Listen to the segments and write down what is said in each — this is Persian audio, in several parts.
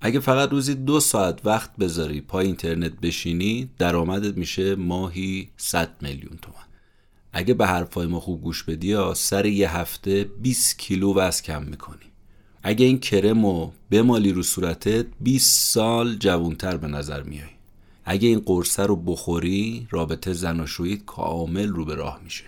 اگه فقط روزی دو ساعت وقت بذاری پای اینترنت بشینی درآمدت میشه ماهی 100 میلیون تومن اگه به حرفای ما خوب گوش بدی سر یه هفته 20 کیلو وزن کم می‌کنی. اگه این کرمو بمالی رو صورتت 20 سال جوونتر به نظر میای. اگه این قرصه رو بخوری رابطه زناشوییت کامل رو به راه میشه.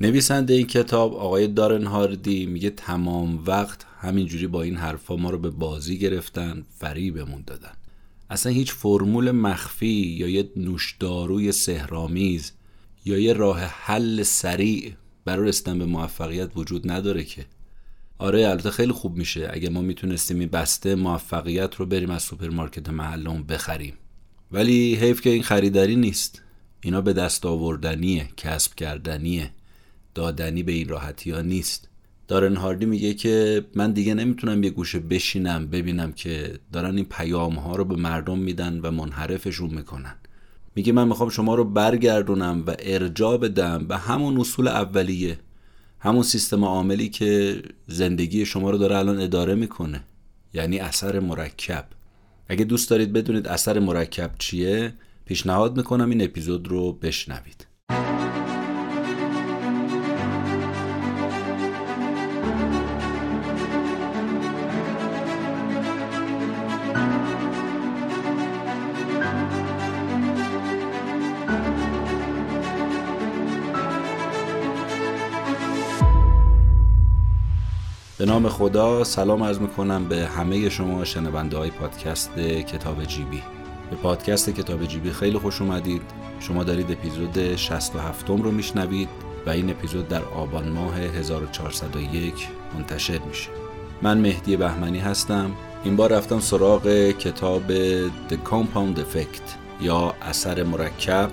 نویسنده این کتاب آقای دارن هاردی میگه تمام وقت همینجوری با این حرفا ما رو به بازی گرفتن فریبمون دادن. اصلا هیچ فرمول مخفی یا یه نوشداروی سحرآمیز یا یه راه حل سریع برای رسیدن به موفقیت وجود نداره که. آره البته خیلی خوب میشه. اگه ما می‌تونستیم این بسته موفقیت رو بریم از سوپرمارکت محلمون بخریم. ولی حیف که این خریدنی نیست. اینا به دست آوردنیه کسب کردنیه. دادنی به این راحتی ها نیست. دارن هاردی میگه که من دیگه نمی‌تونم یه گوشه بشینم ببینم که دارن این پیام ها رو به مردم میدن و منحرفشون می‌کنن. میگه من می‌خوام شما رو برگردونم و ارجا بدم به همون اصول اولیه همون سیستم عاملی که زندگی شما رو داره الان اداره می‌کنه یعنی اثر مرکب. اگه دوست دارید بدونید اثر مرکب چیه پیشنهاد می‌کنم این اپیزود رو بشنوید. به نام خدا سلام عرض می‌کنم به همه شما شنونده های پادکست کتاب جیبی. به پادکست کتاب جیبی خیلی خوش اومدید. شما دارید اپیزود 67 رو میشنوید و این اپیزود در آبان ماه 1401 منتشر میشه. من مهدی بهمنی هستم. این بار رفتم سراغ کتاب The Compound Effect یا اثر مرکب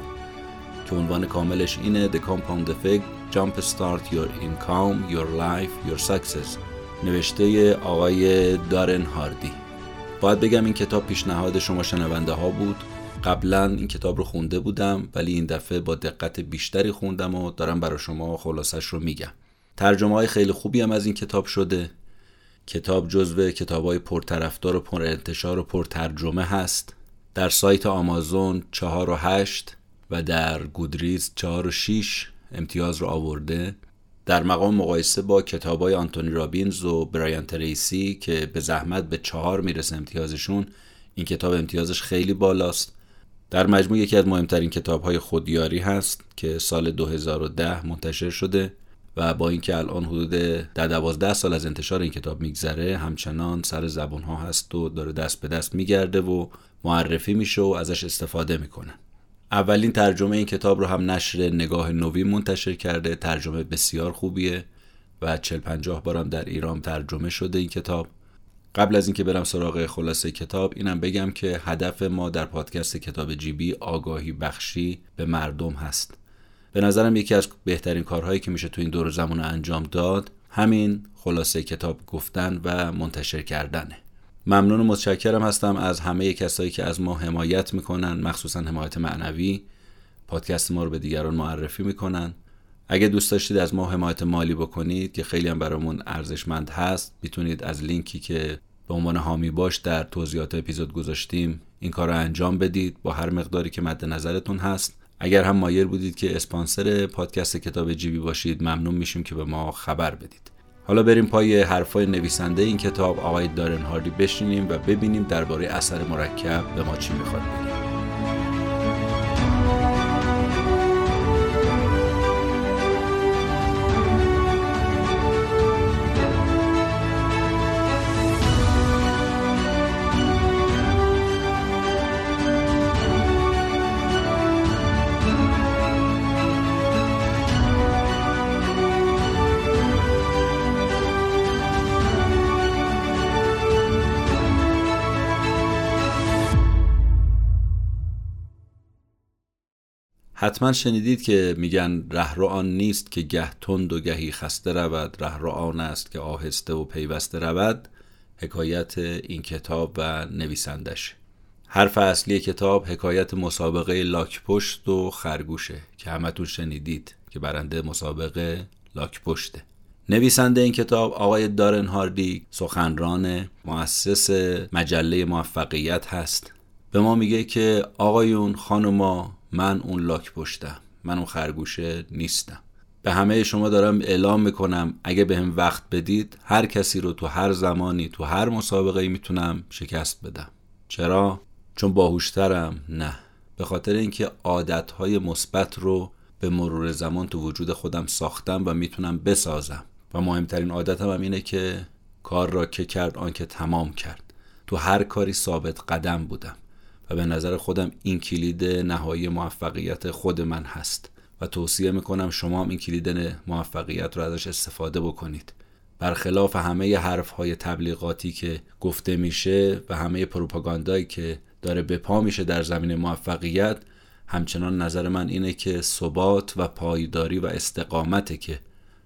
که عنوان کاملش اینه The Compound Effect Jumpstart Your Income, Your Life, Your Success. نوشته آقای دارن هاردی. باید بگم این کتاب پیشنهاد شما شنونده ها بود. قبلا این کتاب رو خونده بودم ولی این دفعه با دقت بیشتری خوندم و دارم برای شما خلاصش رو میگم. ترجمه های خیلی خوبی هم از این کتاب شده. کتاب جزو کتاب های پرطرفدار و پر انتشار و پرترجمه هست. در سایت آمازون 4 و 8 و در گودریز 4 و 6 امتیاز رو آورده. در مقام مقایسه با های آنتونی رابینز و برایان تریسی که به زحمت به چهار می‌رسه امتیازشون این کتاب امتیازش خیلی بالاست. در مجموع یکی از مهمترین کتاب های خودیاری هست که سال 2010 منتشر شده و با اینکه الان حدود ده دوازده سال از انتشار این کتاب میگذره همچنان سر زبان ها هست و داره دست به دست میگرده و معرفی میشه و ازش استفاده می‌کنه. اولین ترجمه این کتاب رو هم نشر نگاه نوی منتشر کرده. ترجمه بسیار خوبیه و 40 50 بارم در ایران ترجمه شده این کتاب. قبل از اینکه برم سراغ خلاصه کتاب اینم بگم که هدف ما در پادکست کتاب جیبی آگاهی بخشی به مردم هست. به نظرم یکی از بهترین کارهایی که میشه تو این دور زمان انجام داد همین خلاصه کتاب گفتن و منتشر کردنه. ممنون و متشکرم هستم از همه کسایی که از ما حمایت می‌کنن مخصوصا حمایت معنوی. پادکست ما رو به دیگران معرفی می‌کنن. اگه دوست داشتید از ما حمایت مالی بکنید که خیلی هم برامون ارزشمند هست می‌تونید از لینکی که به عنوان حامی باش در توضیحات اپیزود گذاشتیم این کار رو انجام بدید. با هر مقداری که مد نظرتون هست. اگر هم مایل بودید که اسپانسر پادکست کتاب جیبی باشید ممنون میشیم که به ما خبر بدید. حالا بریم پای حرفای نویسنده این کتاب آقای دارن هاردی بشینیم و ببینیم درباره اثر مرکب به ما چی می‌خواد بگه. حتما شنیدید که میگن رهرو آن نیست که گه تند و گهی خسته رود. رهرو آن است که آهسته و پیوسته رود. حکایت این کتاب و نویسندش. حرف اصلی کتاب حکایت مسابقه لاک پشت و خرگوشه که همتون شنیدید که برنده مسابقه لاک پشته نویسنده این کتاب آقای دارن هاردی سخنران مؤسس مجله موفقیت هست. به ما میگه که آقایون خانوما من اون لاک پشتم من اون خرگوشه نیستم. به همه شما دارم اعلام می‌کنم اگه به وقت بدید هر کسی رو تو هر زمانی تو هر مسابقه می‌تونم شکست بدم. چرا؟ چون باهوشترم؟ نه. به خاطر اینکه عادتهای مثبت رو به مرور زمان تو وجود خودم ساختم و می‌تونم بسازم. و مهمترین عادتم هم اینه که کار را که کرد آنکه تمام کرد. تو هر کاری ثابت قدم بودم. به نظر خودم این کلید نهایی موفقیت خود من هست. و توصیه می‌کنم شما هم این کلید موفقیت رو ازش استفاده بکنید. برخلاف همه حرف های تبلیغاتی که گفته میشه و همه پروپاگاندایی که داره به پا میشه در زمین موفقیت همچنان نظر من اینه که ثبات و پایداری و استقامته که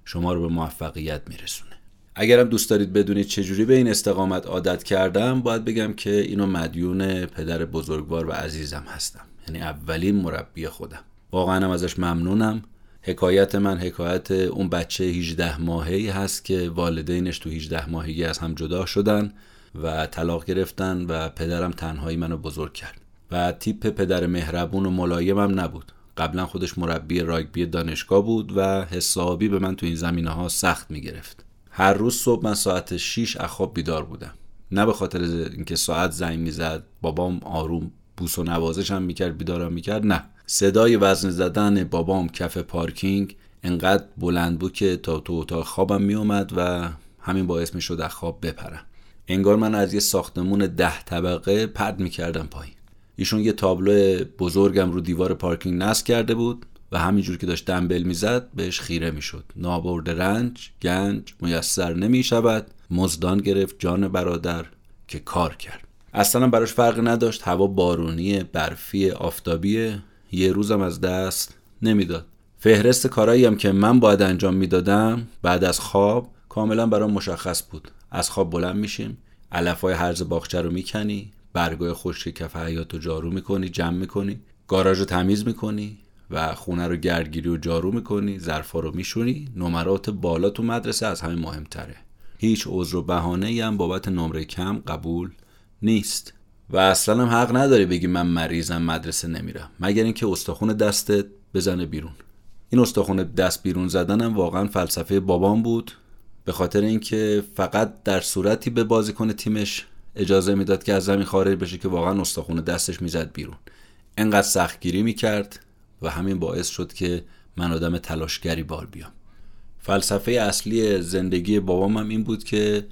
شما رو به موفقیت میرسونه. اگرم دوست دارید بدونید چجوری به این استقامت عادت کردم باید بگم که اینو مدیون پدر بزرگوار و عزیزم هستم. یعنی اولین مربی خودم. واقعا هم ازش ممنونم. حکایت من حکایت اون بچه 18 ماهی هست که والدینش تو 18 ماهگی از هم جدا شدن و طلاق گرفتن و پدرم تنهایی منو بزرگ کرد. و تیپ پدر مهربون و ملایمم نبود. قبلا خودش مربی راگبی دانشگاه بود و حسابی به من تو این زمینه ها سخت می‌گرفت. هر روز صبح من ساعت 6 اخواب بیدار بودم. نه به خاطر اینکه ساعت زنگ می‌زد بابام آروم بوس و نوازشم می‌کرد بیدارم می‌کرد نه. صدای وزن زدن بابام کف پارکینگ انقدر بلند بود که تا تو اتاق خوابم میومد و همین باعث می‌شد از خواب بپرم. انگار من از یه ساختمون ده طبقه پرد می‌کردم پایین. ایشون یه تابلو بزرگم رو دیوار پارکینگ نصب کرده بود. و همینجور که داشت دنبل می‌زد بهش خیره می‌شد. نابرد رنج گنج میسر نمی شود مزدان گرفت جان برادر که کار کرد. اصلا براش فرق نداشت. هوا بارونی برفی آفتابی. یه روزم از دست نمی‌داد. فهرست کارایی هم که من باید انجام می‌دادم بعد از خواب کاملا برام مشخص بود. از خواب بلند میشیم علفای هرز باغچه رو می‌کنی برگای خشک کف حیات رو جارو می‌کنی جمع می‌کنی گاراژ رو تمیز می‌کنی. و خونه رو گردگیری و جارو می‌کنی ظرفا رو میشونی. نمرات بالا تو مدرسه از همه مهمتره. هیچ عذر و بهانه هم بابت نمره کم قبول نیست. و اصلا هم حق نداری بگی من مریضم مدرسه نمیرم. مگر اینکه استخون دستت بزنه بیرون. این استخون دست بیرون زدنم واقعا فلسفه بابام بود. به خاطر اینکه فقط در صورتی به بازیکن تیمش اجازه می‌داد که از زمین خارج بشه که واقعا استخون دستش می‌زد بیرون. انقدر سختگیری می‌کرد. و همین باعث شد که من آدم تلاشگری بال بیام. فلسفه اصلی زندگی بابامم این بود که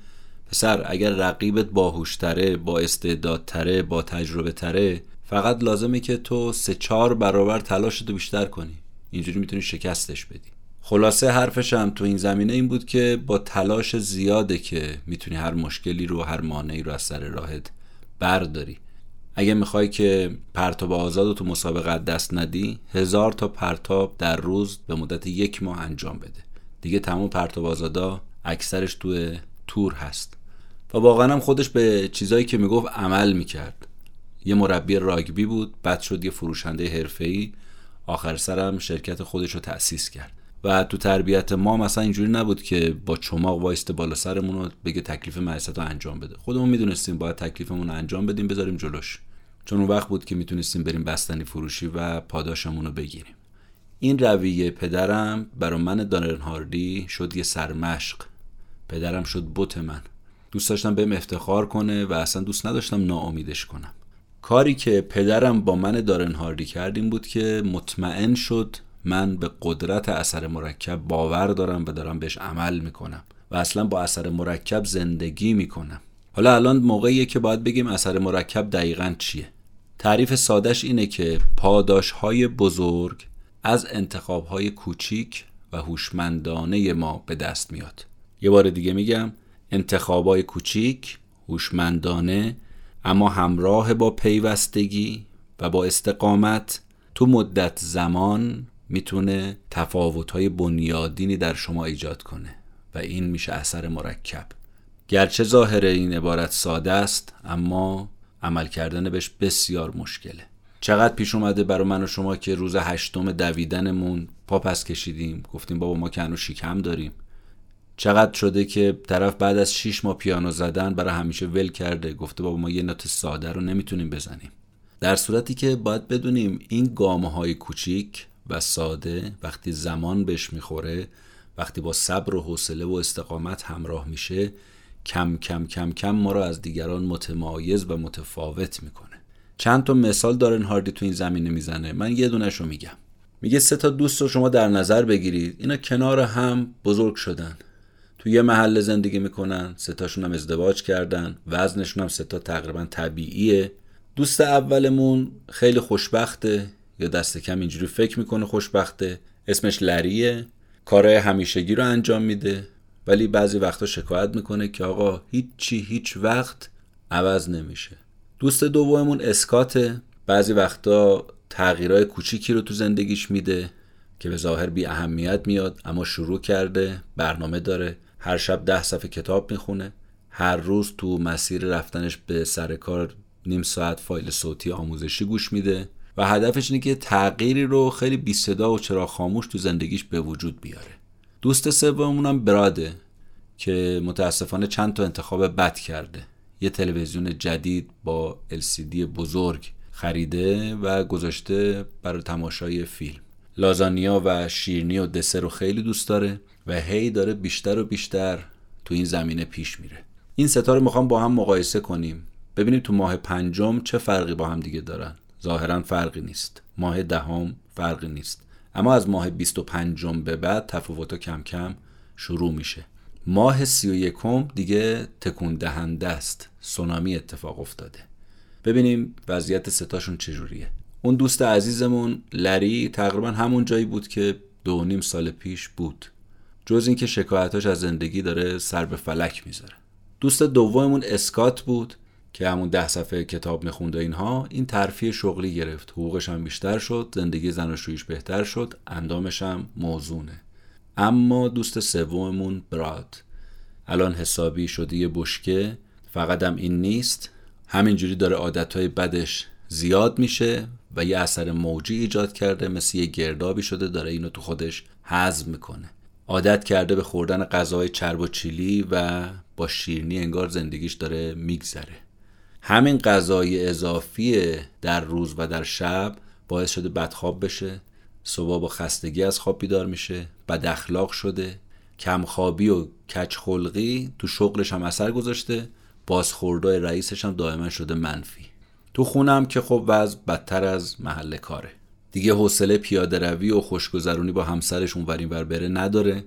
پسر اگر رقیبت باهوشتره با استعدادتره با تجربه تره فقط لازمه که تو سه چهار برابر تلاشتو بیشتر کنی. اینجوری می‌تونی شکستش بدی. خلاصه حرفشم تو این زمینه این بود که با تلاش زیاده که می‌تونی هر مشکلی رو هر مانعی رو از سر راهت برداری. اگه می‌خوای که پرتاب آزاد تو مسابقه دست ندی هزار تا پرتاب در روز به مدت یک ماه انجام بده. دیگه تمام پرتاب آزادا اکثرش تو تور هست. و واقعا هم خودش به چیزایی که می‌گفت عمل می‌کرد. یه مربی راگبی بود بعد شد یه فروشنده حرفه‌ای. آخر سرم شرکت خودش رو تأسیس کرد. و تو تربیت ما مثلا اینجوری نبود که با چماق وایست بالا سرمون رو بگه تکلیف مدرسه انجام بده. خودمون می‌دونستیم باید تکلیفمون رو انجام بدیم بذاریم جلوش. چون اون وقت بود که می‌تونستیم بریم بستنی فروشی و پاداشمون رو بگیریم. این رویه پدرم برا من دانرن هاردی شد یه سرمشق. پدرم شد بوت من. دوست داشتم بهم افتخار کنه و اصلا دوست نداشتم ناامیدش کنم. کاری که پدرم با من دارن هاردی کردیم بود که مطمئن شد من به قدرت اثر مرکب باور دارم و دارم بهش عمل می‌کنم و اصلا با اثر مرکب زندگی می‌کنم. حالا الان موقعیه که باید بگیم اثر مرکب دقیقا چیه؟ تعریف سادش اینه که پاداش های بزرگ از انتخاب های کوچیک و هوشمندانه ما به دست میاد. یه بار دیگه میگم انتخاب های کوچیک هوشمندانه اما همراه با پیوستگی و با استقامت تو مدت زمان می‌تونه تفاوت‌های بنیادینی در شما ایجاد کنه و این میشه اثر مرکب. گرچه ظاهر این عبارت ساده است اما عمل کردن بهش بسیار مشکله. چقدر پیش اومده برای من و شما که روز هشتم دویدنمون پا پس کشیدیم گفتیم بابا ما که هنوز شیکم داریم. چقدر شده که طرف بعد از 6 ماه پیانو زدن برای همیشه ول کرده گفته بابا ما یه نوت ساده رو نمی‌تونیم بزنیم. در صورتی که باید بدونیم این گامه های کوچیک و ساده وقتی زمان بهش می‌خوره وقتی با صبر و حوصله و استقامت همراه میشه کم کم کم کم ما رو از دیگران متمایز و متفاوت می‌کنه. چند تا مثال دارن هاردی تو این زمینه می‌زنه. من یه دونش رو میگم. میگه سه تا دوست رو شما در نظر بگیرید. اینا کنار هم بزرگ شدن. تو یه محله زندگی می‌کنن سه تاشون هم ازدواج کردن وزنشون هم سه تا تقریبا طبیعیه. دوست اولمون خیلی خوشبخته. یا دست کم اینجوری فکر می‌کنه خوشبخته. اسمش لریه. کارهای همیشگی رو انجام میده. ولی بعضی وقتا شکایت می‌کنه که آقا هیچی هیچ وقت عوض نمیشه. دوست دوممون اسکاته. بعضی وقتا تغییرهای کوچیکی رو تو زندگیش میده که به ظاهر بی اهمیت میاد اما شروع کرده برنامه داره. هر شب ده صفحه کتاب می‌خونه. هر روز تو مسیر رفتنش به سر کار نیم ساعت فایل صوتی آموزشی گوش میده. و هدفش اینه که تغییری رو خیلی بی صدا و چرا خاموش تو زندگیش به وجود بیاره. دوست سوممون هم براده که متاسفانه چند تا انتخاب بد کرده. یه تلویزیون جدید با LCD بزرگ خریده و گذاشته برای تماشای فیلم. لازانیا و شیرنی و دسر رو خیلی دوست داره و هی داره بیشتر و بیشتر تو این زمینه پیش میره. این ستا رو می‌خوام با هم مقایسه کنیم. ببینیم تو ماه پنجم چه فرقی با هم دیگه دارن. ظاهرا فرقی نیست. ماه دهم فرقی نیست. اما از ماه 25 به بعد تفاوت کم کم شروع میشه. ماه سی و یکم دیگه تکون دهنده است. سونامی اتفاق افتاده. ببینیم وضعیت ستاشون چجوریه. اون دوست عزیزمون لری تقریبا همون جایی بود که دو نیم سال پیش بود. جز اینکه شکایتاش از زندگی داره سر به فلک می‌ذاره. دوست دوممون اسکات بود. که همون ده صفحه کتاب می‌خوند و اینها این ترفیع شغلی گرفت. حقوقش هم بیشتر شد زندگی زناشوییش بهتر شد اندامش هم موزونه. اما دوست سوممون براد. الان حسابی شده یه بشکه فقط هم این نیست. همینجوری داره عادتهای بدش زیاد میشه و یه اثر موجی ایجاد کرده مثل یه گردابی شده داره اینو تو خودش هضم می‌کنه. عادت کرده به خوردن غذاهای چرب و چیلی و با شیرنی انگار زندگیش داره میگذره. همین غذای اضافی در روز و در شب باعث شده بدخواب بشه صبح با خستگی از خواب بیدار میشه بد اخلاق شده کمخوابی و کچخلقی تو شغلش هم اثر گذاشته بازخوردای رئیسش هم دائما شده منفی. تو خونم که خب وضع بدتر از محل کاره. دیگه حوصله پیاده روی و خوشگذرونی با همسرش اونورین ور بره نداره.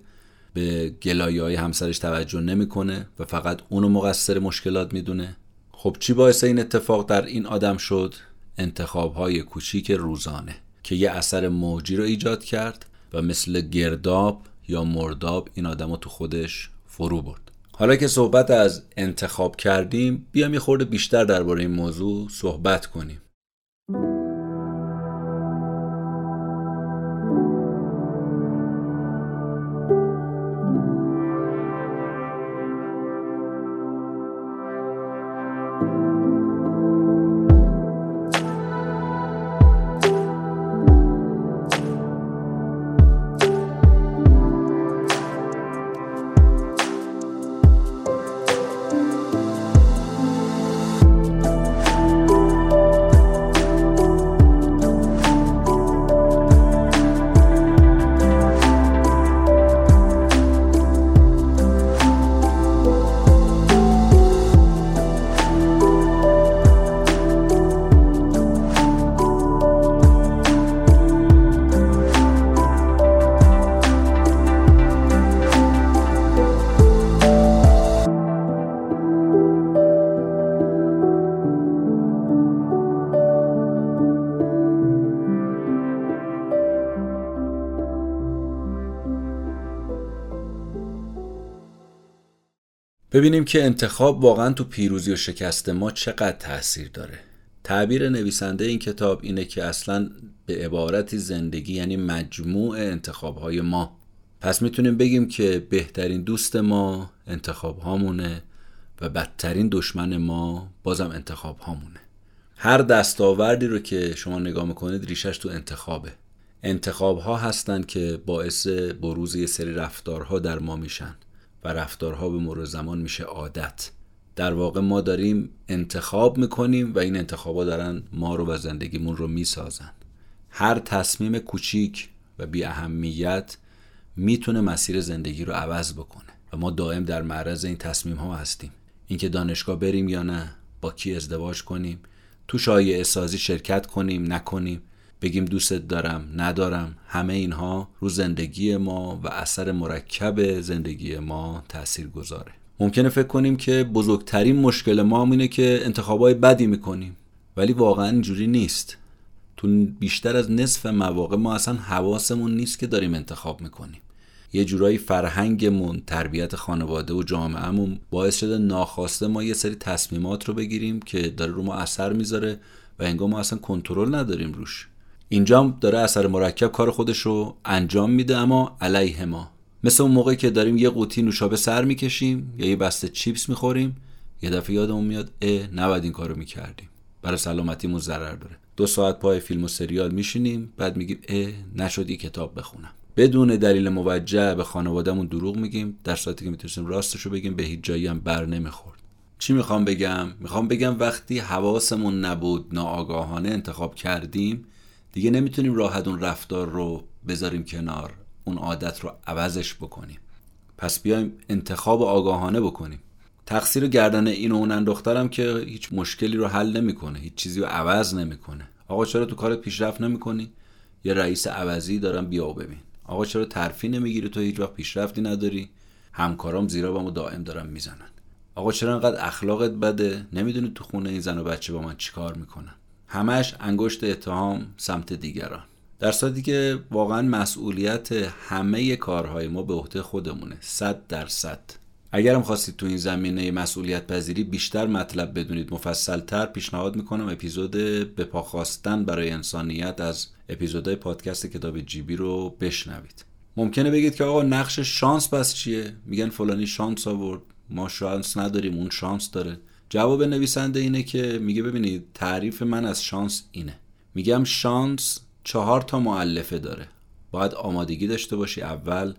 به گلایه های همسرش توجه نمی‌کنه و فقط اونو مقصر مشکلات می‌دونه. خب چی باعث این اتفاق در این آدم شد؟ انتخاب های کوچیک روزانه که یه اثر موجی رو ایجاد کرد و مثل گرداب یا مرداب این آدم رو تو خودش فرو برد. حالا که صحبت از انتخاب کردیم بیام یه خورده بیشتر درباره این موضوع صحبت کنیم. ببینیم که انتخاب واقعا تو پیروزی و شکست ما چقدر تاثیر داره. تعبیر نویسنده این کتاب اینه که اصلا به عبارتی زندگی یعنی مجموع انتخاب های ما. پس می‌تونیم بگیم که بهترین دوست ما انتخاب هامونه و بدترین دشمن ما بازم انتخاب هامونه هر دستاوردی رو که شما نگاه می‌کنید ریشش تو انتخابه. انتخاب ها هستن که باعث بروز یه سری رفتارها در ما میشن. و رفتارها به مرور زمان میشه عادت. در واقع ما داریم انتخاب می‌کنیم و این انتخابا دارن ما رو و زندگیمون رو می‌سازن. هر تصمیم کوچیک و بی اهمیت می‌تونه مسیر زندگی رو عوض بکنه و ما دائم در معرض این تصمیم ها هستیم. اینکه دانشگاه بریم یا نه با کی ازدواج کنیم تو شایعه سازی شرکت کنیم نکنیم. بگیم دوستت دارم ندارم. همه اینها رو زندگی ما و اثر مرکب زندگی ما تأثیر گذاره ممکنه فکر کنیم که بزرگترین مشکل ما هم اینه که انتخابای بدی می‌کنیم. ولی واقعا اینجوری نیست. تو بیشتر از نصف مواقع ما اصلا حواسمون نیست که داریم انتخاب می‌کنیم. یه جورایی فرهنگمون تربیت خانواده و جامعهمون باعث شده ناخواسته ما یه سری تصمیمات رو بگیریم که داره رو ما اثر می‌ذاره و انگار ما اصلا کنترل نداریم روش. اینجا داره اثر مرکب کار خودش رو انجام میده اما علیه ما. مثل اون موقعی که داریم یه قوطی نوشابه سر می‌کشیم یا یه بسته چیپس می‌خوریم یه دفعه یادمون میاد اه نباید این کارو می‌کردیم. برای سلامتیمون ضرر داره. دو ساعت پای فیلم و سریال میشینیم بعد میگیم اه نشدی کتاب بخونم. بدون دلیل موجه به خانوادهمون دروغ میگیم در صورتی که می‌تونستیم راستشو بگیم به هیچ جایی هم بر نمی‌خورد. چی می‌خوام بگم؟ می‌خوام بگم وقتی حواسمون نبود ناآگاهانه انتخاب کردیم دیگه نمی‌تونیم راحت اون رفتار رو بذاریم کنار اون عادت رو عوضش بکنیم. پس بیایم انتخاب آگاهانه بکنیم. تقصیر گردن این و اون اندخترم که هیچ مشکلی رو حل نمی‌کنه هیچ چیزی رو عوض نمی‌کنه. آقا چرا تو کارت پیشرفت نمی‌کنی؟ یه رئیس عوضی دارم بیا ببین. آقا چرا ترفی نمی‌گیری؟ تو هیچ وقت پیشرفتی نداری. همکارام زیرا بامو دائم دارم می‌زنن. آقا چرا انقدر اخلاقت بده؟ نمی‌دونی تو خونه این زن و بچه با من چیکار می‌کنن. همش انگشت اتهام سمت دیگران. در صورتی که واقعا مسئولیت همه کارهای ما به عهده خودمونه صد درصد. اگرم خواستید تو این زمینه مسئولیت پذیری بیشتر مطلب بدونید مفصلتر پیشنهاد می‌کنم اپیزود به خواستن برای انسانیت از اپیزودهای پادکست کتاب جیبی رو بشنوید. ممکنه بگید که آقا نقش شانس پس چیه؟ میگن فلانی شانس آورد. ما شانس نداریم اون شانس داره. جواب نویسنده اینه که میگه ببینید تعریف من از شانس اینه. میگم شانس چهار تا معلفه داره. باید آمادگی داشته باشی. اول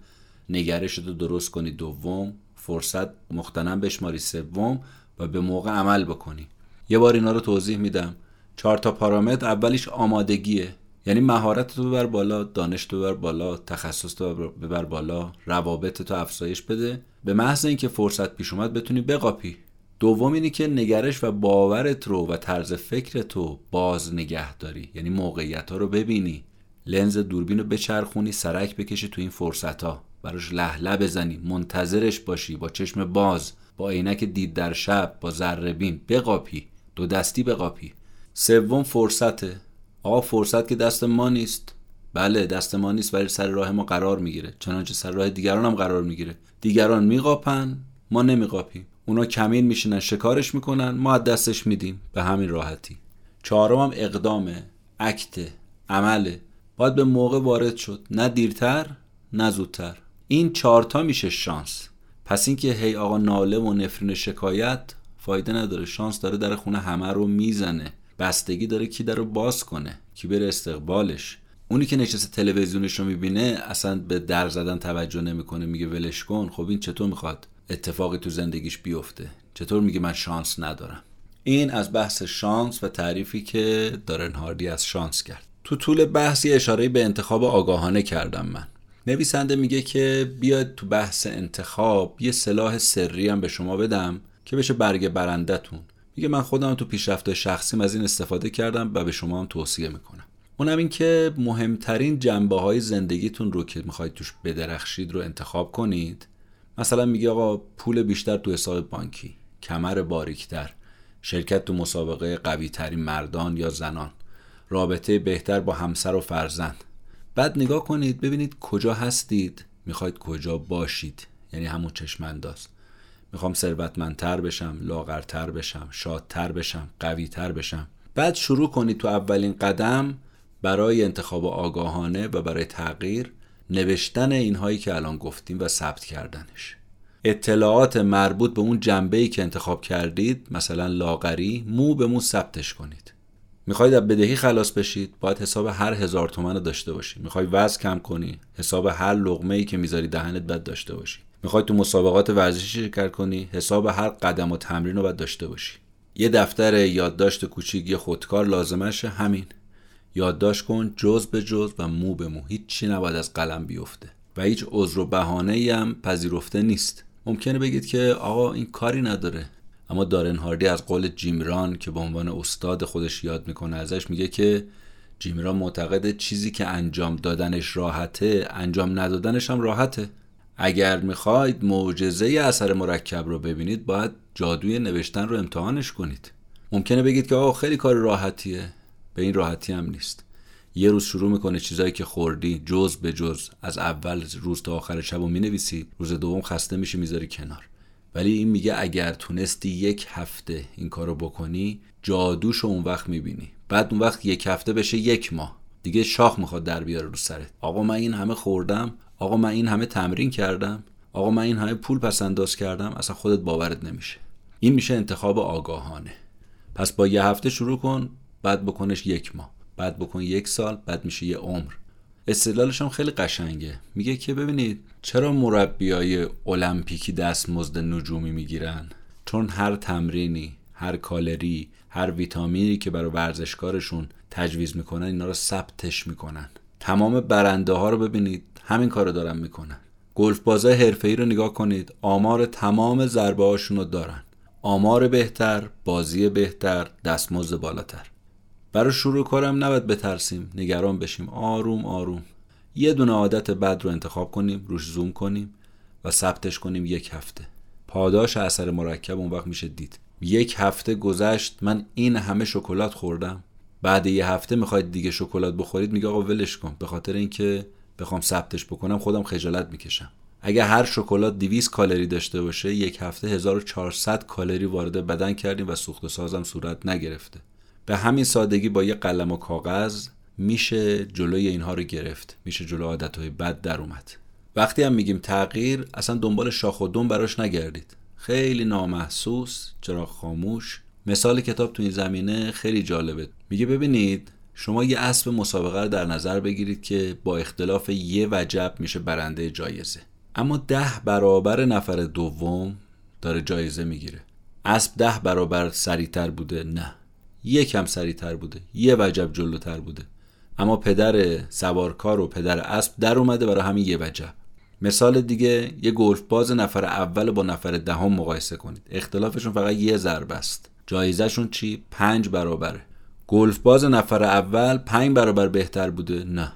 نگرش رو درست کنی. دوم فرصت مختنم بشماری. سوم و به موقع عمل بکنی. یه بار اینا رو توضیح میدم. چهار تا پارامتر اولیش آمادگیه. یعنی مهارت تو ببر بالا دانش تو ببر بالا تخصص تو ببر بالا روابط تو افزایش بده. به محض اینکه فرصت پیش اومد بتونی بقاپی. دوم اینی که نگرش و باورت رو و طرز فکر تو باز نگه داری. یعنی موقعیت ها رو ببینی. لنز دوربین رو بچرخونی سرک بکشی تو این فرصت ها براش لهله بزنی. منتظرش باشی. با چشم باز. با عینک دید در شب. با ذره بین. بقاپی. دو دستی بقاپی. سوم فرصته. آقا فرصت که دست ما نیست. بله دست ما نیست ولی سر راه ما قرار می‌گیره. چنانچه سر راه دیگران هم قرار می‌گیره. دیگران میقاپن ما نمیقاپیم. اونا کمین میشینن شکارش می‌کنن ما دستش میدیم. به همین راحتی. چهارم هم اقدامه اکته عمله. باید به موقع وارد شد. نه دیرتر نه زودتر. این چهارتا میشه شانس. پس اینکه هی آقا ناله و نفرین شکایت فایده نداره. شانس داره در خونه همه رو می‌زنه. بستگی داره کی در رو باز کنه کی بره استقبالش. اونی که نشسته تلویزیونش رو می‌بینه اصلا به در زدن توجه نمی‌کنه میگه ولش کن. خب این چطور می‌خواد؟ اتفاقی تو زندگیش بیفته. چطور میگه من شانس ندارم؟ این از بحث شانس و تعریفی که دارن هاردی از شانس کرد. تو طول بحثی اشاره به انتخاب آگاهانه کردم من. نویسنده میگه که بیاد تو بحث انتخاب یه سلاح سری هم به شما بدم که بشه برگ برندتون میگه من خودم تو پیشرفت شخصیم از این استفاده کردم و به شما هم توصیه می‌کنم. اونم این که مهمترین جنبه های زندگیتون رو که می‌خواید توش بدرخشید رو انتخاب کنید مثلا میگه آقا پول بیشتر تو حساب بانکی کمر باریکتر شرکت تو مسابقه قوی ترین مردان یا زنان. رابطه بهتر با همسر و فرزند. بعد نگاه کنید ببینید کجا هستید. می‌خواید کجا باشید. یعنی همون چشمانداز. می‌خوام ثروتمندتر بشم لاغرتر بشم شادتر بشم قویتر بشم. بعد شروع کنید تو اولین قدم برای انتخاب آگاهانه و برای تغییر نوشتن اینهایی که الان گفتیم و ثبت کردنش. اطلاعات مربوط به اون جنبه ای که انتخاب کردید مثلا لاغری مو به مو ثبتش کنید. می‌خواید از بدهی خلاص بشید باید حساب هر هزار تومن رو داشته باشی. می‌خوای وزن کم کنی حساب هر لغمه ای که می‌ذاری دهنت بد داشته باشی. می‌خوای تو مسابقات ورزشی شرکت کنی حساب هر قدم و تمرین رو باید داشته باشی. یه دفتر یادداشت کوچیک یه خودکار لازمش همین. یادداشت کن جز به جز و مو به مو. هیچی نباید از قلم بیفته و هیچ عذر و بهانه ای هم پذیرفته نیست. ممکنه بگید که آقا این کاری نداره. اما دارن هاردی از قول جیمران که به عنوان استاد خودش یاد می‌کنه ازش میگه که جیمران معتقد چیزی که انجام دادنش راحته انجام ندادنش هم راحته. اگر می‌خواید معجزه اثر مرکب رو ببینید باید جادوی نوشتن رو امتحانش کنید. ممکنه بگید که آقا خیلی کار راحتیه. به این راحتی هم نیست. یه روز شروع می‌کنه چیزایی که خوردی جز به جز. از اول روز تا آخر شب و می‌نویسی روز دوم خسته میشی می‌ذاری کنار. ولی این میگه اگر تونستی یک هفته این کارو بکنی جادوش اون وقت می‌بینی. بعد اون وقت یک هفته بشه یک ماه. دیگه شاخ می‌خواد در بیاره رو سرت. آقا من این همه خوردم آقا من این همه تمرین کردم آقا من این همه پول پس انداز کردم اصلا خودت باورت نمیشه. این میشه انتخاب آگاهانه. پس با یه هفته شروع کن بعد بکنش یک ماه. بعد بکن یک سال بعد میشه یه عمر. استدلالش هم خیلی قشنگه. میگه که ببینید چرا مربیای المپیکی دستمزد نجومی می‌گیرن؟ چون هر تمرینی هر کالری هر ویتامینی که برای ورزشکارشون تجویز می‌کنن اینا رو ثبتش می‌کنن. تمام برنده ها رو ببینید همین کارو دارن می‌کنن. گلف بازای حرفه‌ای رو نگاه کنید آمار تمام ضربه هاشون رو دارن. آمار بهتر بازی بهتر دستمزد بالاتر. برای شروع کارم نباید بترسیم. نگران بشیم. آروم آروم. یه دونه عادت بد رو انتخاب کنیم روش زوم کنیم و ثبتش کنیم یک هفته. پاداش اثر مرکب اون وقت میشه دید. یک هفته گذشت من این همه شکلات خوردم. بعد یه هفته می‌خواید دیگه شکلات بخورید میگه آقا ولش کن. به خاطر اینکه بخوام ثبتش بکنم خودم خجالت می‌کشم. اگه هر شکلات 200 کالری داشته باشه یک هفته 1400 کالری وارد بدن کردیم و سوخت سازم صورت نگرفته. به همین سادگی با یه قلم و کاغذ میشه جلوی اینها رو گرفت. میشه جلو عادتهای بد در اومد. وقتی هم میگیم تغییر اصلا دنبال شاخ و دون براش نگردید. خیلی نامحسوس چرا خاموش. مثال کتاب تو این زمینه خیلی جالبه. میگه ببینید شما یه اسب مسابقه رو در نظر بگیرید که با اختلاف یه وجب میشه برنده جایزه. اما ده برابر نفر دوم داره جایزه می‌گیره. اسب ده برابر سریعتر بوده؟ نه. یکم سریعتر بوده یه وجب جلوتر بوده. اما پدر سوارکار و پدر اسب در اومده برای همین یه وجب. مثال دیگه یه گلف باز نفر اول با نفر دهم مقایسه کنید. اختلافشون فقط یه ضربه است. جایزهشون چی؟ پنج برابره. گلف باز نفر اول پنج برابر بهتر بوده؟ نه.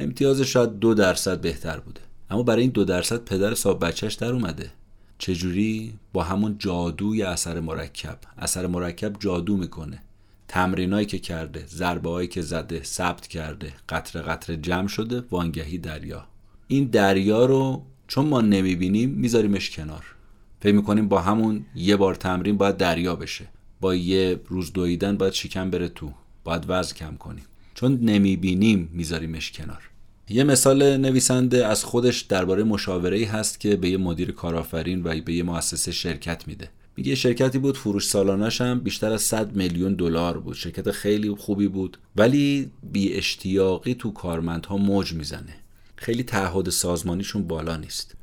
امتیاز شاید دو درصد بهتر بوده. اما برای این دو درصد پدر صاحب بچهش در اومده. چجوری؟ با همون جادوی اثر مرکب. اثر مرکب جادو می‌کنه. تمرینایی که کرده ضربه که زده ثبت کرده قطره قطره جمع شده وانگهی دریا. این دریا رو چون ما نمی‌بینیم میذاریمش کنار. فکر می‌کنیم با همون یه بار تمرین باید دریا بشه. با یه روز دویدن باید شکم بره تو. باید وزن کم کنیم. چون نمی‌بینیم میذاریمش کنار. یه مثال نویسنده از خودش درباره مشاوره هست که به یه مدیر کارآفرین و به یه مؤسسه شرکت میده. میگه شرکتی بود فروش سالانش هم بیشتر از 100 میلیون دلار بود. شرکت خیلی خوبی بود ولی بی اشتیاقی تو کارمندها موج می‌زنه. خیلی تعهد سازمانیشون بالا نیست.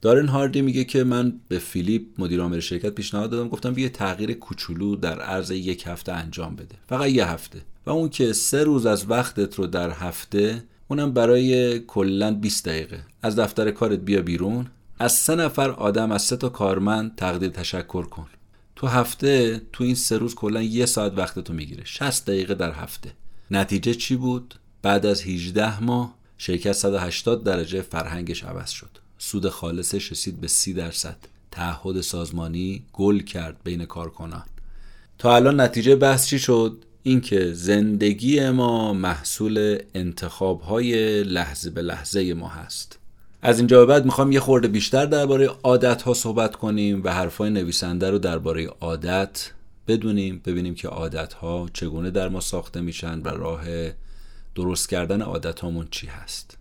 دارن هاردی میگه که من به فیلیپ مدیر عامل شرکت پیشنهاد دادم. گفتم بیا تغییر کوچولو در عرض یک هفته انجام بده. فقط یه هفته. و اون که سه روز از وقتت رو در هفته اونم برای کلا 20 دقیقه. از دفتر کارت بیا بیرون. از سه نفر آدم از سه تا کارمند تقدیر تشکر کن. تو هفته تو این سه روز کلا یه ساعت وقت تو می‌گیره. 60 دقیقه در هفته. نتیجه چی بود؟ بعد از 18 ماه شرکت 180 درجه فرهنگش عوض شد. سود خالصش رسید به 30 درصد. تعهد سازمانی گل کرد بین کارکنان. تا الان نتیجه بحث چی شد؟ اینکه زندگی ما محصول انتخاب های لحظه به لحظه ما هست. از اینجا به بعد می‌خوام یه خورده بیشتر درباره عادت ها صحبت کنیم و حرفای نویسنده رو درباره عادت بدونیم ببینیم که عادت ها چگونه در ما ساخته میشن و راه درست کردن عادت هامون چی هست.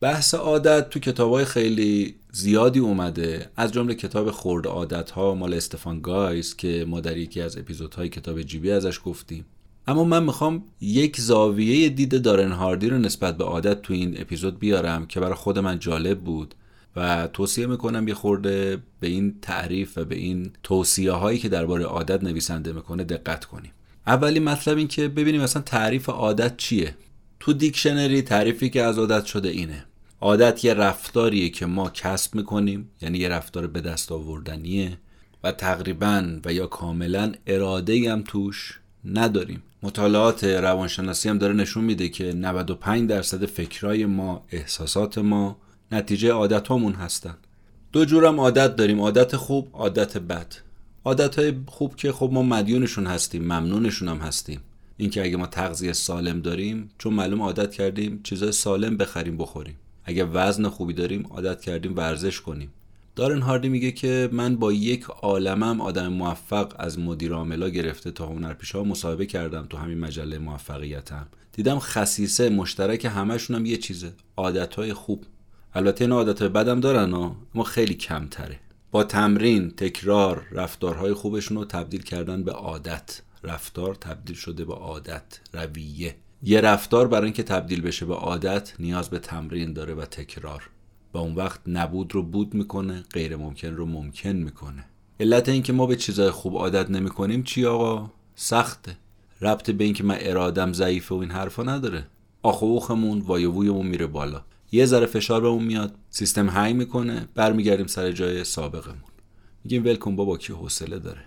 بحث عادت تو کتابای خیلی زیادی اومده. از جمله کتاب خورد عادت ها مال استفان گایز که ما در یکی از اپیزودهای کتاب جیبی ازش گفتیم. اما من می‌خوام یک زاویه دید دارن هاردی رو نسبت به عادت تو این اپیزود بیارم که برای خود من جالب بود و توصیه می‌کنم یه خورده به این تعریف و به این توصیه هایی که درباره عادت نویسنده می‌کنه دقت کنیم. اولی مطلب این که ببینیم مثلا تعریف عادت چیه. تو دیکشنری تعریفی که از عادت شده اینه. عادت یه رفتاریه که ما کسب می‌کنیم یعنی یه رفتار به دست آوردنیه و تقریبا و یا کاملا اراده هم توش نداریم. مطالعات روانشناسی هم داره نشون میده که 95 درصد فکرای ما احساسات ما نتیجه عادت هامون هستن. دو جورم عادت داریم عادت خوب عادت بد. عادت های خوب که خب ما مدیونشون هستیم ممنونشون هم هستیم. اینکه اگه ما تغذیه سالم داریم چون معلوم عادت کردیم چیزای سالم بخریم بخوریم. اگه وزن خوبی داریم عادت کردیم ورزش کنیم. دارن هاردی میگه که من با یک عالمم آدم موفق از مدیر عاملا گرفته تا هنرپیشه ها مصاحبه کردم تو همین مجله موفقیتم. دیدم خصیصه مشترک همشون هم یه چیزه. عادت خوب. البته این عادت بدم دارن اما خیلی کمتره. با تمرین تکرار رفتارهای خوبشون رو تبدیل کردن به عادت. رفتار تبدیل شده به عادت. رویه. یه رفتار برای اینکه تبدیل بشه به عادت نیاز به تمرین داره و تکرار. و اون وقت نبود رو بود می‌کنه غیر ممکن رو ممکن می‌کنه. علت اینکه ما به چیزای خوب عادت نمی‌کنیم چی آقا؟ سخته. ربط به اینکه من ارادم ضعیفه و این حرفا نداره. آخ و اوخمون وایوویمون میره بالا. یه ذره فشار به اون میاد سیستم هنگ می‌کنه برمیگردیم سر جای سابقمون. میگیم ولکن بابا کی حوصله داره.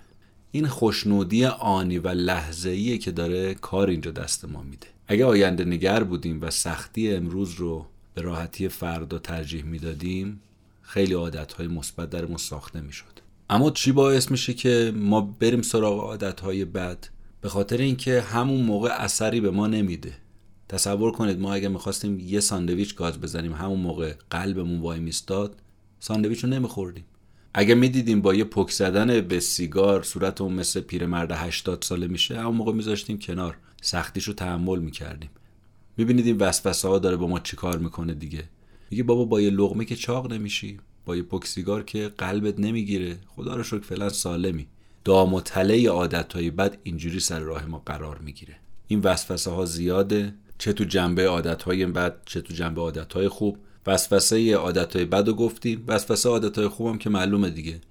این خوشنودی آنی و لحظه‌ایه که داره کار اینجا دست ما میده. اگه آینده نگر بودیم و سختی امروز رو به راحتی فردا ترجیح می‌دادیم خیلی عادتهای مثبت درمون ساخته می‌شد. اما چی باعث میشه که ما بریم سراغ عادتهای بد؟ به خاطر اینکه همون موقع اثری به ما نمیده. تصور کنید ما اگه می‌خواستیم یه ساندویچ گاز بزنیم همون موقع قلبمون وای میستاد ساندویچ رو نمیخوردیم. اگه می‌دیدیم با یه پک زدن به سیگار صورتمون مثل پیرمرد 80 ساله میشه همون موقع میذاشتیم کنار. سختیش رو تحمل می‌کردیم. می‌بینید این وسوسه ها داره با ما چیکار می‌کنه دیگه. میگه بابا با یه لغمه که چاق نمیشی با یه پک سیگار که قلبت نمی‌گیره. خدا رو شکر فعلا سالمی. دام و تله عادت بد اینجوری سر راه ما قرار می‌گیره. این وسوسه ها زیاده چه تو جنبه عادت های بد چه تو جنبه عادت های خوب. وسوسه عادت های بد رو گفتیم. وسوسه عادت های خوبم که معلومه دیگه.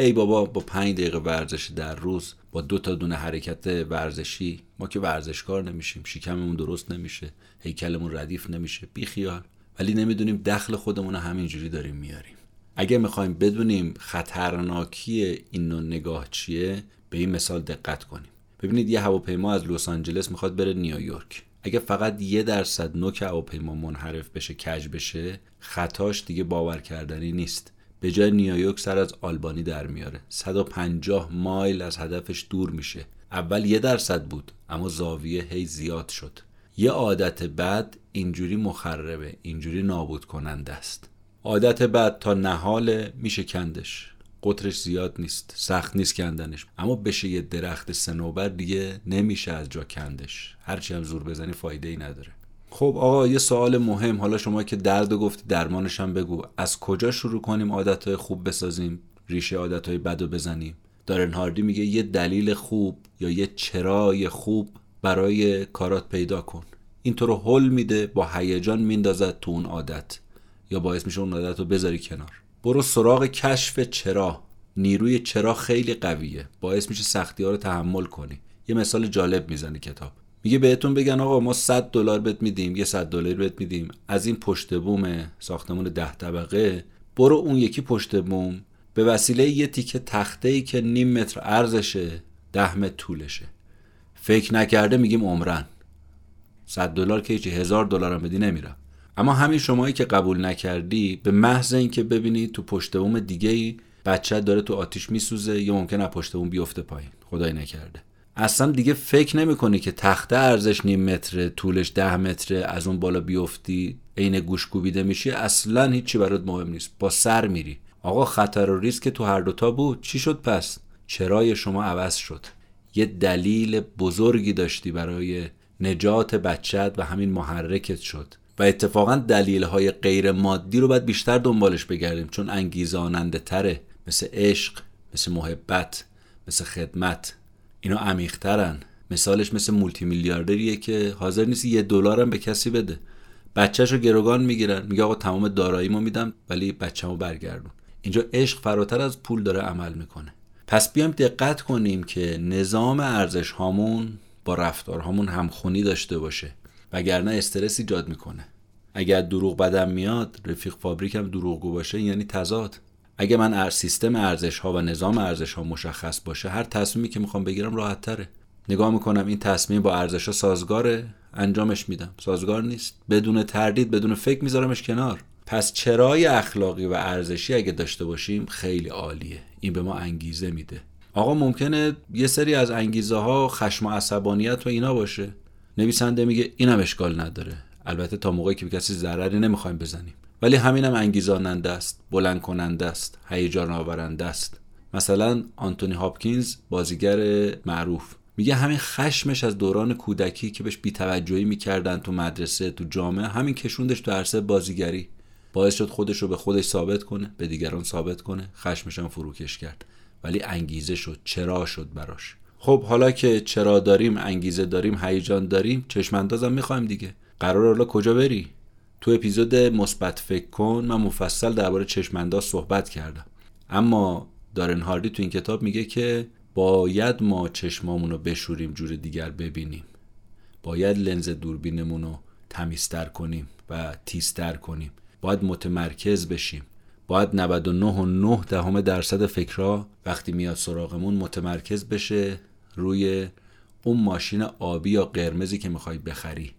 ای بابا با پنج دقیقه ورزش در روز با دو تا دونه حرکت ورزشی ما که ورزشکار نمیشیم شکممون درست نمیشه هیکلمون ردیف نمیشه بی خیال ولی نمی‌دونیم دخل خودمون همینجوری داریم میاریم. اگه می‌خوایم بدونیم خطرناکی این نوع نگاه چیه به این مثال دقت کنیم. ببینید یه هواپیما از لس آنجلس می‌خواد بره نیویورک اگه فقط یه درصد نوک هواپیما منحرف بشه کج بشه خطاش دیگه باور کردنی نیست. به جای نیویورک سر از آلبانی در میاره. 150 مایل از هدفش دور میشه. اول یه درصد بود اما زاویه هی زیاد شد. یه عادت بد اینجوری مخربه اینجوری نابود کننده است. عادت بد تا نهال میشه کندش. قطرش زیاد نیست سخت نیست کندنش. اما بشه یه درخت سنوبر دیگه نمیشه از جا کندش. هرچی هم زور بزنی فایده ای نداره. خب آقا یه سوال مهم. حالا شما که درد گفتی درمانش هم بگو. از کجا شروع کنیم عادتهای خوب بسازیم؟ ریشه عادتهای بد رو بزنیم؟ دارن هاردی میگه یه دلیل خوب یا یه چرای خوب برای کارات پیدا کن. این تو رو حل میده با هیجان میندازد تو اون عادت. یا باعث میشه اون عادت رو بذاری کنار. برو سراغ کشف چرا. نیروی چرا خیلی قویه. باعث میشه سختی ها رو تحمل کنی. یه مثال جالب می‌زنه کتاب. میگه بهتون بگن آقا ما 100 دلار بهت میدیم یه 100 دلار بهت میدیم. از این پشت بوم ساختمون ده طبقه برو اون یکی پشت بوم. به وسیله یه تیکه تخته ای که نیم متر عرضشه ده متر طولشه. فکر نکرده میگیم عمرن. 100 دلار که هیچی هزار دلار هم بدی نمیرم. اما همین شمایی که قبول نکردی به محض اینکه ببینی تو پشت بوم دیگه ای بچه داره تو آتیش میسوزه یا ممکن از پشت بوم بیفته پایین. خدای نکرده. اصلا دیگه فکر نمی‌کنی که تخته ارزش نیم متره طولش ده متره از اون بالا بیفتی عین گوش کوبیده میشی اصلا هیچی برات مهم نیست. با سر میری. آقا خطر و ریسک تو هر دوتا بود. چی شد پس؟ چرای شما عوض شد. یه دلیل بزرگی داشتی برای نجات بچت و همین محرکت شد. و اتفاقا دلیل های غیر مادی رو باید بیشتر دنبالش بگردیم. چون انگیزاننده تره مثل عشق مثل محبت مثل خدمت. اینا عمیقترن. مثالش مثل مولتی میلیاردریه که حاضر نیست یه دلارم به کسی بده. بچهش رو گروگان می‌گیرن. میگه آقا تمام داراییمو میدم ولی بچه‌مو برگردون. اینجا عشق فراتر از پول داره عمل می‌کنه. پس بیایم دقت کنیم که نظام ارزش هامون با رفتارهامون همخونی داشته باشه وگرنه استرس ایجاد می‌کنه. اگر دروغ بدم میاد رفیق فابریکم دروغگو باشه یعنی تضاد. اگه من ار سیستم ارزش ها و نظام ارزش ها مشخص باشه هر تصمیمی که می‌خوام بگیرم راحت تره نگاه می‌کنم این تصمیم با ارزش ها سازگاره؟ انجامش میدم. سازگار نیست. بدون تردید بدون فکر میذارمش کنار. پس چرای اخلاقی و ارزشی اگه داشته باشیم خیلی عالیه. این به ما انگیزه میده. آقا ممکنه یه سری از انگیزه ها خشم و عصبانیت و اینا باشه. نویسنده میگه اینم اشکال نداره. البته تا موقعی که به کسی ضرری نمی‌خوایم بزنیم. ولی همینم انگیزاننده است بلند کننده است هیجان آورنده است. مثلا آنتونی هاپکینز بازیگر معروف. میگه همین خشمش از دوران کودکی که بهش بیتوجهی می‌کردن تو مدرسه تو جامعه همین کشوندش تو عرصه بازیگری. باعث شد خودش رو به خودش ثابت کنه به دیگران ثابت کنه. خشمش هم فروکش کرد. ولی انگیزه شد چرا شد براش؟ خب حالا که چرا داریم انگیزه داریم هیجان داریم چشماندازم می‌خوایم دیگه. قرار حالا کجا بری؟ تو اپیزود مثبت فکر کن من مفصل درباره چشمانداز صحبت کردم. اما دارن هاردی تو این کتاب میگه که باید ما چشمامون رو بشوریم جور دیگر ببینیم. باید لنز دوربینمون رو تمیزتر کنیم و تیزتر کنیم. باید متمرکز بشیم. باید 99 دهم درصد فکرها وقتی میاد سراغمون متمرکز بشه روی اون ماشین آبی یا قرمزی که می‌خوای بخری.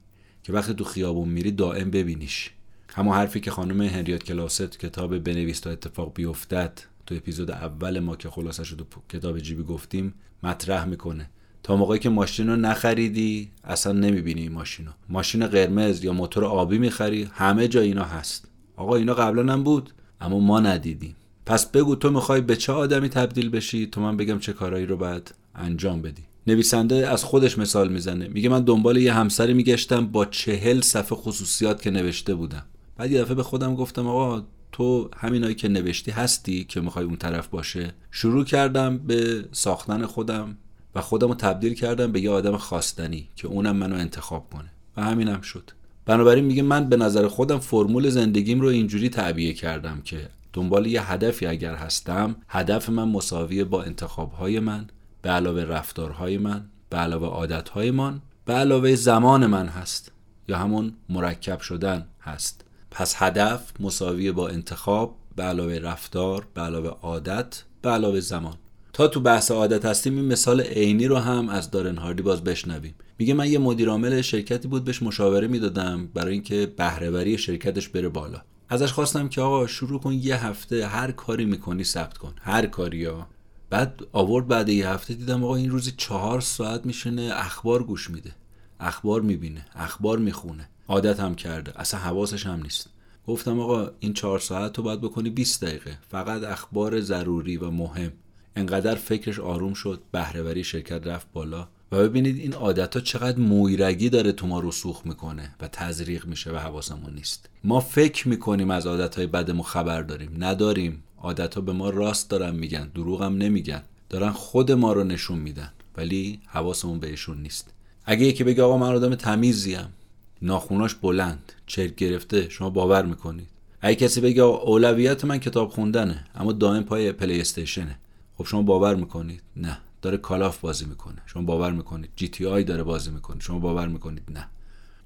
که وقتی تو خیابون میری دائم ببینیش. همون حرفی که خانم هنریات کلاست کتاب بنویس تا اتفاق بیفتد. تو اپیزود اول ما که خلاصه شد کتاب جیبی گفتیم مطرح می‌کنه. تا موقعی که ماشین رو نخریدی اصلا نمی‌بینی این ماشین رو. ماشین قرمز یا موتور آبی می‌خری همه جا اینا هست. آقا اینا قبلا هم بود اما ما ندیدیم. پس بگو تو می‌خوای به چه آدمی تبدیل بشی؟ تو من بگم چه کارایی رو باید انجام بدی. نویسنده از خودش مثال می‌زنه. میگه من دنبال یه همسری میگشتم با چهل صفحه خصوصیات که نوشته بودم. بعد یه دفعه به خودم گفتم آقا تو همینایی که نوشتی هستی که می‌خوای اون طرف باشه. شروع کردم به ساختن خودم و خودم رو تبدیل کردم به یه آدم خواستنی که اونم منو انتخاب کنه. و همینم شد. بنابراین میگه من به نظر خودم فرمول زندگیم رو اینجوری تعبیه کردم که دنبال یه هدفی اگر هستم هدف من مساویه با انتخابهای من به علاوه رفتارهای من به علاوه عادتهای من به علاوه زمان من هست یا همون مرکب شدن هست. پس هدف مساوی با انتخاب به علاوه رفتار به علاوه عادت به علاوه زمان. تا تو بحث عادت هستیم این مثال عینی رو هم از دارن هاردی باز بشنویم. میگه من یه مدیر عامل شرکتی بود بهش مشاوره می‌دادم برای اینکه بهرهوری شرکتش بره بالا. ازش خواستم که آقا شروع کن یه هفته هر کاری می‌کنی ثبت کن. هر کاری ها بعد آورد بعد یه هفته دیدم آقا این روزی چهار ساعت میشنه اخبار گوش میده. اخبار می‌بینه اخبار می‌خونه. عادت هم کرده. اصلا حواسش هم نیست. گفتم آقا این چهار ساعت رو باید بکنی 20 دقیقه. فقط اخبار ضروری و مهم. انقدر فکرش آروم شد بهرهوری شرکت رفت بالا. و ببینید این عادت ها چقدر مویرگی داره تو ما رسوخ می‌کنه و تزریق میشه و حواسمون نیست. ما فکر می‌کنیم از عادت های بدمون خبر داریم. نداریم. عادت ها به ما راست دارن میگن دروغ هم نمیگن. دارن خود ما رو نشون میدن ولی حواسمون بهشون نیست. اگه یکی بگه آقا من آدم تمیزیم ناخوناش بلند چرک گرفته شما باور می‌کنید. اگه کسی بگه اولویت من کتاب خوندنه اما دائم پای PlayStation ه خب شما باور می‌کنید؟ نه. داره Call of بازی می‌کنه. شما باور می‌کنید؟ GTA داره بازی می‌کنه. شما باور می‌کنید؟ نه.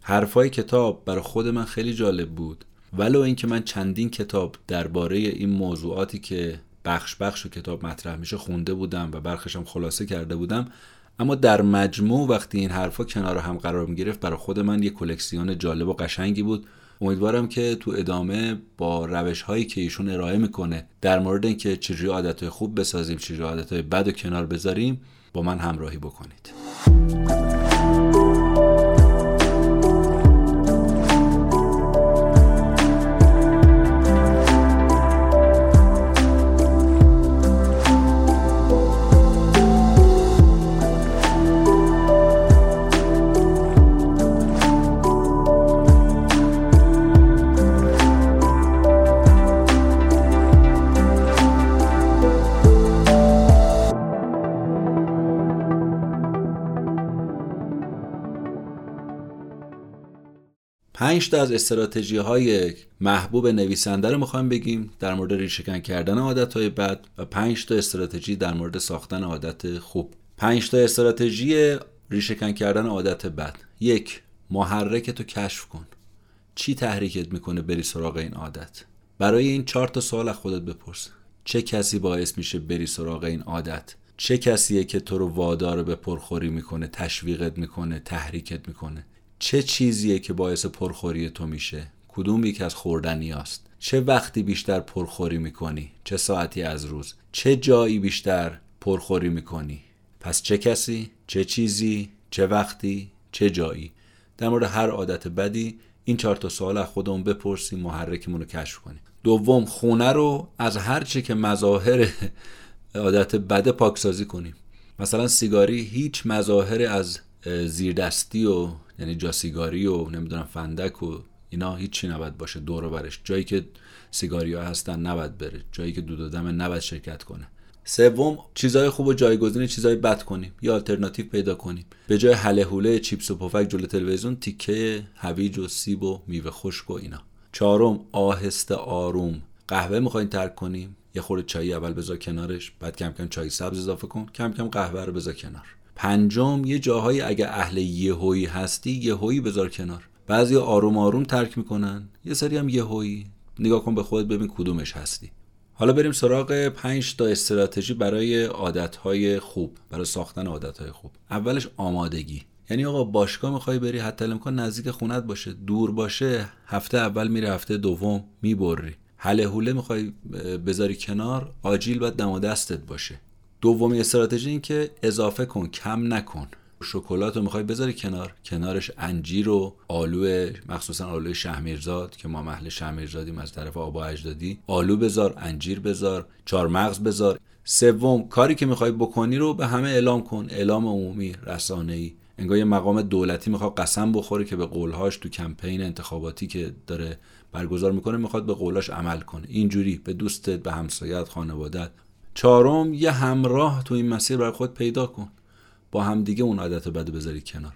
حرفای کتاب برای خود من خیلی جالب بود. ولو اینکه من چندین کتاب درباره این موضوعاتی که بخش بخش و کتاب مطرح میشه خونده بودم و برخیشم خلاصه کرده بودم اما در مجموع وقتی این حرفا کنار هم قرار می گرفت برای خود من یه کلکسیون جالب و قشنگی بود. امیدوارم که تو ادامه با روش هایی که ایشون ارائه می‌کنه در مورد اینکه چجوری عادت خوب بسازیم چجوری عادت بد و کنار بذاریم با من همراهی بکنید. 5 تا از استراتژی های محبوب نویسنده رو می‌خوایم بگیم در مورد ریشهکن کردن عادت های بد و 5 تا استراتژی در مورد ساختن عادت خوب. 5 تا استراتژی ریشهکن کردن عادت بد. یک محرک تو کشف کن. چی تحریکت می‌کنه بری سراغ این عادت؟ برای این چهار تا سوال از خودت بپرس. چه کسی باعث میشه بری سراغ این عادت؟ چه کسیه که تو رو وادار به پرخوری می‌کنه تشویقت می‌کنه تحریکت می‌کنه؟ چه چیزیه که باعث پرخوری تو میشه؟ کدوم یک از خوردنی است چه وقتی بیشتر پرخوری می‌کنی؟ چه ساعتی از روز؟ چه جایی بیشتر پرخوری می‌کنی؟ پس چه کسی؟ چه چیزی؟ چه وقتی؟ چه جایی؟ در مورد هر عادت بدی این چهار تا سوال از خودمون بپرسیم محرکمون رو کشف کنیم. دوم خونه رو از هر چه که مظاهر عادت بده پاکسازی کنیم. مثلا سیگاری هیچ مظاهر از زیردستی و یعنی جاسیگاری و نمی‌دونم فندک و اینا هیچی نباید باشه دور برش. جایی که سیگاری ها هستن نباید بره. جایی که دود و نباید شرکت کنه. سوم چیزای خوب و جایگزین چیزای بد کنیم. یا آلترناتیو پیدا کنیم. به جای حله حوله چیپس و پفک جلو تلویزیون تیکه هویج و سیب و میوه خشک و اینا. چهارم آهسته آروم. قهوه می‌خواین ترک کنیم؟ یه خورده چای اول بذار کنارش بعد کم کم چای سبز اضافه کن. کم کم قهوه رو بذار کنار. پنجم یه جاهایی اگه اهل یهویی هستی یهویی بذار کنار. بعضی آروم آروم ترک می‌کنن. یه سری هم یهویی. نگاه کن به خودت ببین کدومش هستی. حالا بریم سراغ 5 تا استراتژی برای عادتهای خوب برای ساختن عادتهای خوب. اولش آمادگی. یعنی آقا باشگاه می‌خوای بری حتی امکان نزدیک خونت باشه. دور باشه هفته اول میره هفته دوم می‌بری. حله حوله می‌خوای بذاری کنار. آجیل باید دم دستت باشه. دومی استراتژی این که اضافه کن کم نکن. شکلات رو می‌خوای بذاری کنار. کنارش انجیر و آلو مخصوصا آلو شهمیرزاد که ما محل شهمیرزادیم از طرف آبا اجدادی. آلو بذار انجیر بذار چارمغز بذار. سوم کاری که می‌خوای بکنی رو به همه اعلام کن. اعلام عمومی رسانه ای انگار یه مقام دولتی می‌خواد قسم بخوره که به قولهاش تو کمپین انتخاباتی که داره برگزار می‌کنه می‌خواد به قولاش عمل کنه. اینجوری به دوستت به همسایت خانوادت چهارم یه همراه تو این مسیر برای خود پیدا کن. با همدیگه اون عادت بده بذارید کنار.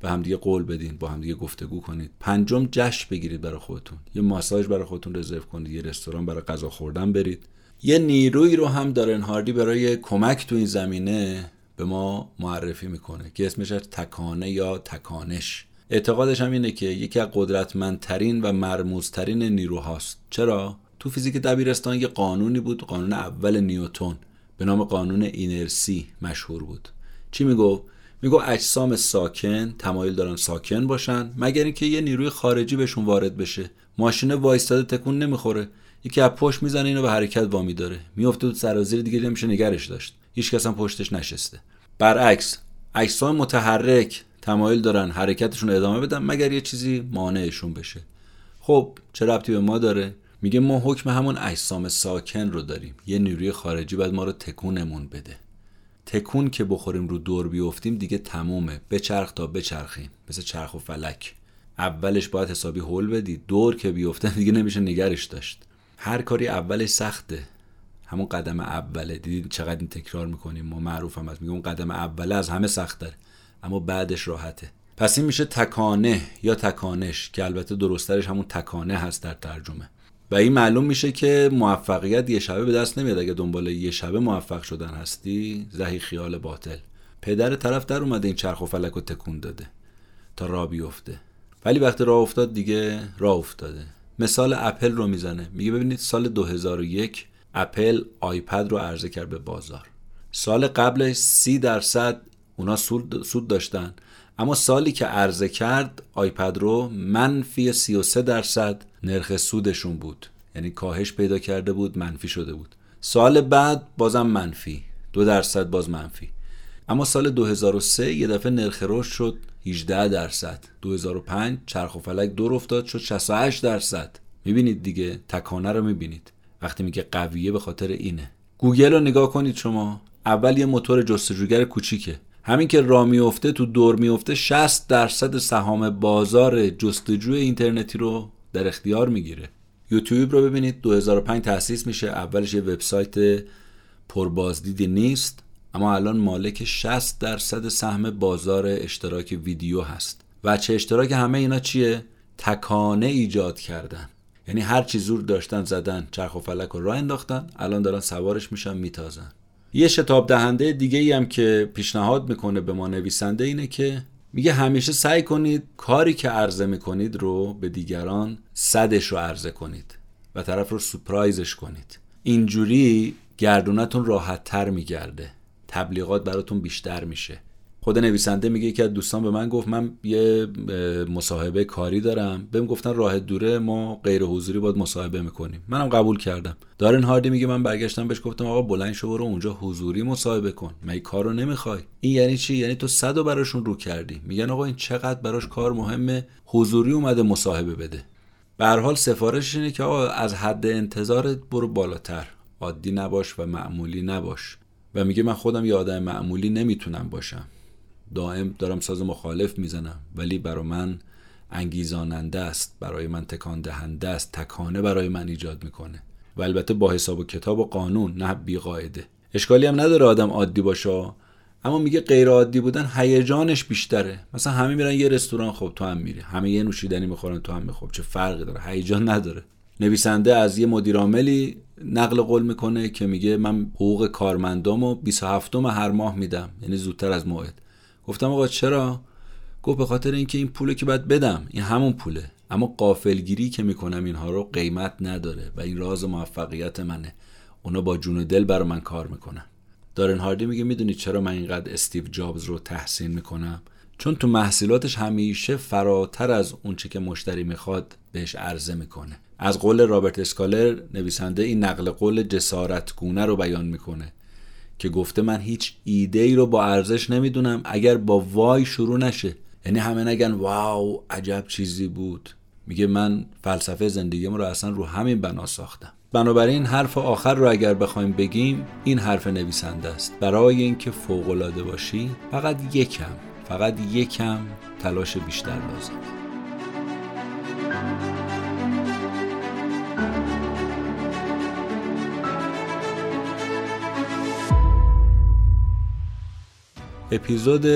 به همدیگه قول بدین با همدیگه گفتگو کنید. پنجم جشن بگیرید برای خودتون. یه ماساژ برای خودتون رزرو کنید یه رستوران برای غذا خوردن برید. یه نیروی رو هم دارن هاردی برای کمک تو این زمینه به ما معرفی می‌کنه که اسمش تکانه یا تکانش. اعتقادش هم اینه که یکی از قدرتمندترین و مرموزترین نیروهاست. چرا؟ تو فیزیک دبیرستان یه قانونی بود قانون اول نیوتون به نام قانون اینرسی مشهور بود. چی میگو میگو اجسام ساکن تمایل دارن ساکن باشن مگر اینکه یه نیروی خارجی بهشون وارد بشه. ماشین وایستاده تکون نمی‌خوره. یکی از پشت می‌زنه اینو به حرکت وامی داره. میفته تو سرازیر دیگه نمیشه نگرش داشت. هیچ کس هم پشتش نشسته. برعکس اجسام متحرک تمایل دارن حرکتشون ادامه بدن مگر یه چیزی مانعشون بشه. خب چه ربطی به ما داره؟ میگه ما حکم همون اجسام ساکن رو داریم. یه نیروی خارجی باید ما رو تکونمون بده. تکون که بخوریم رو دور بیفتیم دیگه تمومه. بچرخ تا بچرخیم. مثل چرخ و فلک. اولش باید حسابی هول بدی. دور که بیفته دیگه نمیشه نگرش داشت. هر کاری اولش سخته. همون قدم اوله. دیدید چقدر این تکرار می‌کنیم؟ ما معروف هم از میگم قدم اوله از همه سخت داره اما بعدش راحته. پس این میشه تکانه یا تکانش که البته درسترش همون تکانه هست در ترجمه. و این معلوم میشه که موفقیت یه شبه به دست نمیاد اگه دنبال یه شبه موفق شدن هستی. زهی خیال باطل. پدر طرف در اومده این چرخ و فلک رو تکون داده تا راه بیفته. ولی وقتی راه افتاد دیگه راه افتاده. مثال اپل رو می‌زنه. میگه ببینید سال 2001 اپل آیپد رو عرضه کرد به بازار. سال قبلش سی درصد اونا سود داشتن. اما سالی که عرضه کرد آیپد رو منفی 33 درصد نرخ سودشون بود. یعنی کاهش پیدا کرده بود منفی شده بود. سال بعد بازم منفی. دو درصد باز منفی. اما سال 2003 یه دفعه نرخ رشد شد 18 درصد. 2005 چرخ و فلک دور افتاد شد 68 درصد. می‌بینید دیگه؟ تکانه رو می‌بینید. وقتی میگه قویه به خاطر اینه. گوگل رو نگاه کنید شما. اول یه موتور جستجوگر کوچیکه. همین که را میفته تو دور میفته 60 درصد سهام بازار جستجوی اینترنتی رو در اختیار می‌گیره. یوتیوب رو ببینید 2005 تأسیس میشه. اولش یه وبسایت پربازدیدی نیست اما الان مالک 60 درصد سهم بازار اشتراک ویدیو هست. و چه اشتراک همه اینا چیه؟ تکانه ایجاد کردن. یعنی هر چی زور داشتن زدن چرخ و فلک رو راه انداختن الان دارن سوارش میشن میتازن. یه شتاب دهنده دیگه ای هم که پیشنهاد می‌کنه به ما نویسنده اینه که میگه همیشه سعی کنید کاری که عرضه می‌کنید رو به دیگران صدش رو عرضه کنید و طرف رو سپرایزش کنید. اینجوری گردونتون راحت تر میگرده. تبلیغات براتون بیشتر میشه. خود نویسنده میگه که دوستان به من گفت من یه مصاحبه کاری دارم. بهم گفتن راه دوره ما غیر حضوری باید مصاحبه می‌کنیم. منم قبول کردم. دارن هاردی میگه من برگشتم بهش گفتم آقا بلند شو برو اونجا حضوری مصاحبه کن. من کارو نمی‌خوای. این یعنی چی؟ یعنی تو صد براشون رو کردی. میگن آقا این چقدر براش کار مهمه؟ حضوری اومده مصاحبه بده. به هر حال سفارش اینه که آقا از حد انتظارت برو بالاتر. عادی نباش و معمولی نباش. و میگه من خودم یه آدم معمولی نمی‌تونم باشم. دائم دارم ساز مخالف می‌زنم ولی برای من انگیزاننده است برای من تکان دهنده است تکانه برای من ایجاد می‌کنه. و البته با حساب و کتاب و قانون نه بی قاعده اشکالی هم نداره آدم عادی باشه اما میگه غیر عادی بودن هیجانش بیشتره. مثلا همه میرن یه رستوران خب تو هم میری. همه یه نوشیدنی می‌خورن تو هم میخوب چه فرقی داره؟ هیجان نداره. نویسنده از یه مدیر عاملی نقل قول می‌کنه که میگه من حقوق کارمندامو 27 هر ماه میدم. یعنی زودتر از موعد. گفتم آقا چرا؟ گفت به خاطر اینکه این پوله که باید بدم این همون پوله. اما غافلگیری که می‌کنم اینها رو قیمت نداره و این راز موفقیت منه. اونا با جون و دل برای من کار می‌کنن. دارن هاردی میگه می‌دونی چرا من اینقدر استیو جابز رو تحسین می‌کنم؟ چون تو محصولاتش همیشه فراتر از اونچه که مشتری می‌خواد بهش عرضه می‌کنه. از قول رابرت اسکالر نویسنده این نقل قول جسارتگونه رو بیان می‌کنه. که گفته من هیچ ایده ای رو با ارزش نمی‌دونم اگر با وای شروع نشه. یعنی همه نگن واو عجب چیزی بود. میگه من فلسفه زندگیم رو اصلا رو همین بنا ساختم. بنابراین حرف آخر رو اگر بخوایم بگیم این حرف نویسنده است. برای اینکه فوق العاده باشی فقط یکم فقط یکم تلاش بیشتر لازمه اپیزود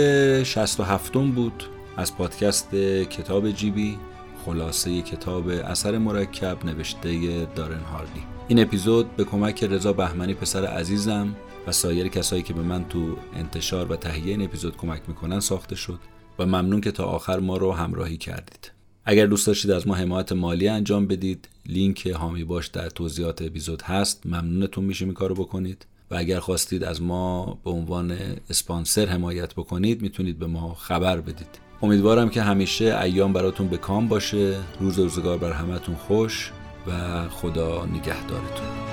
67 بود از پادکست کتاب جیبی خلاصه کتاب اثر مرکب نوشته دارن هاردی. این اپیزود به کمک رضا بهمنی پسر عزیزم و سایر کسایی که به من تو انتشار و تهیه این اپیزود کمک می‌کنن ساخته شد و ممنون که تا آخر ما رو همراهی کردید. اگر دوست داشتید از ما حمایت مالی انجام بدید لینک هامی باش در توضیحات اپیزود هست. ممنونتون میشه این کارو بکنید. و اگر خواستید از ما به عنوان اسپانسر حمایت بکنید می‌تونید به ما خبر بدید. امیدوارم که همیشه ایام براتون به کام باشه. روز روزگار بر همتون خوش و خدا نگهدارتون.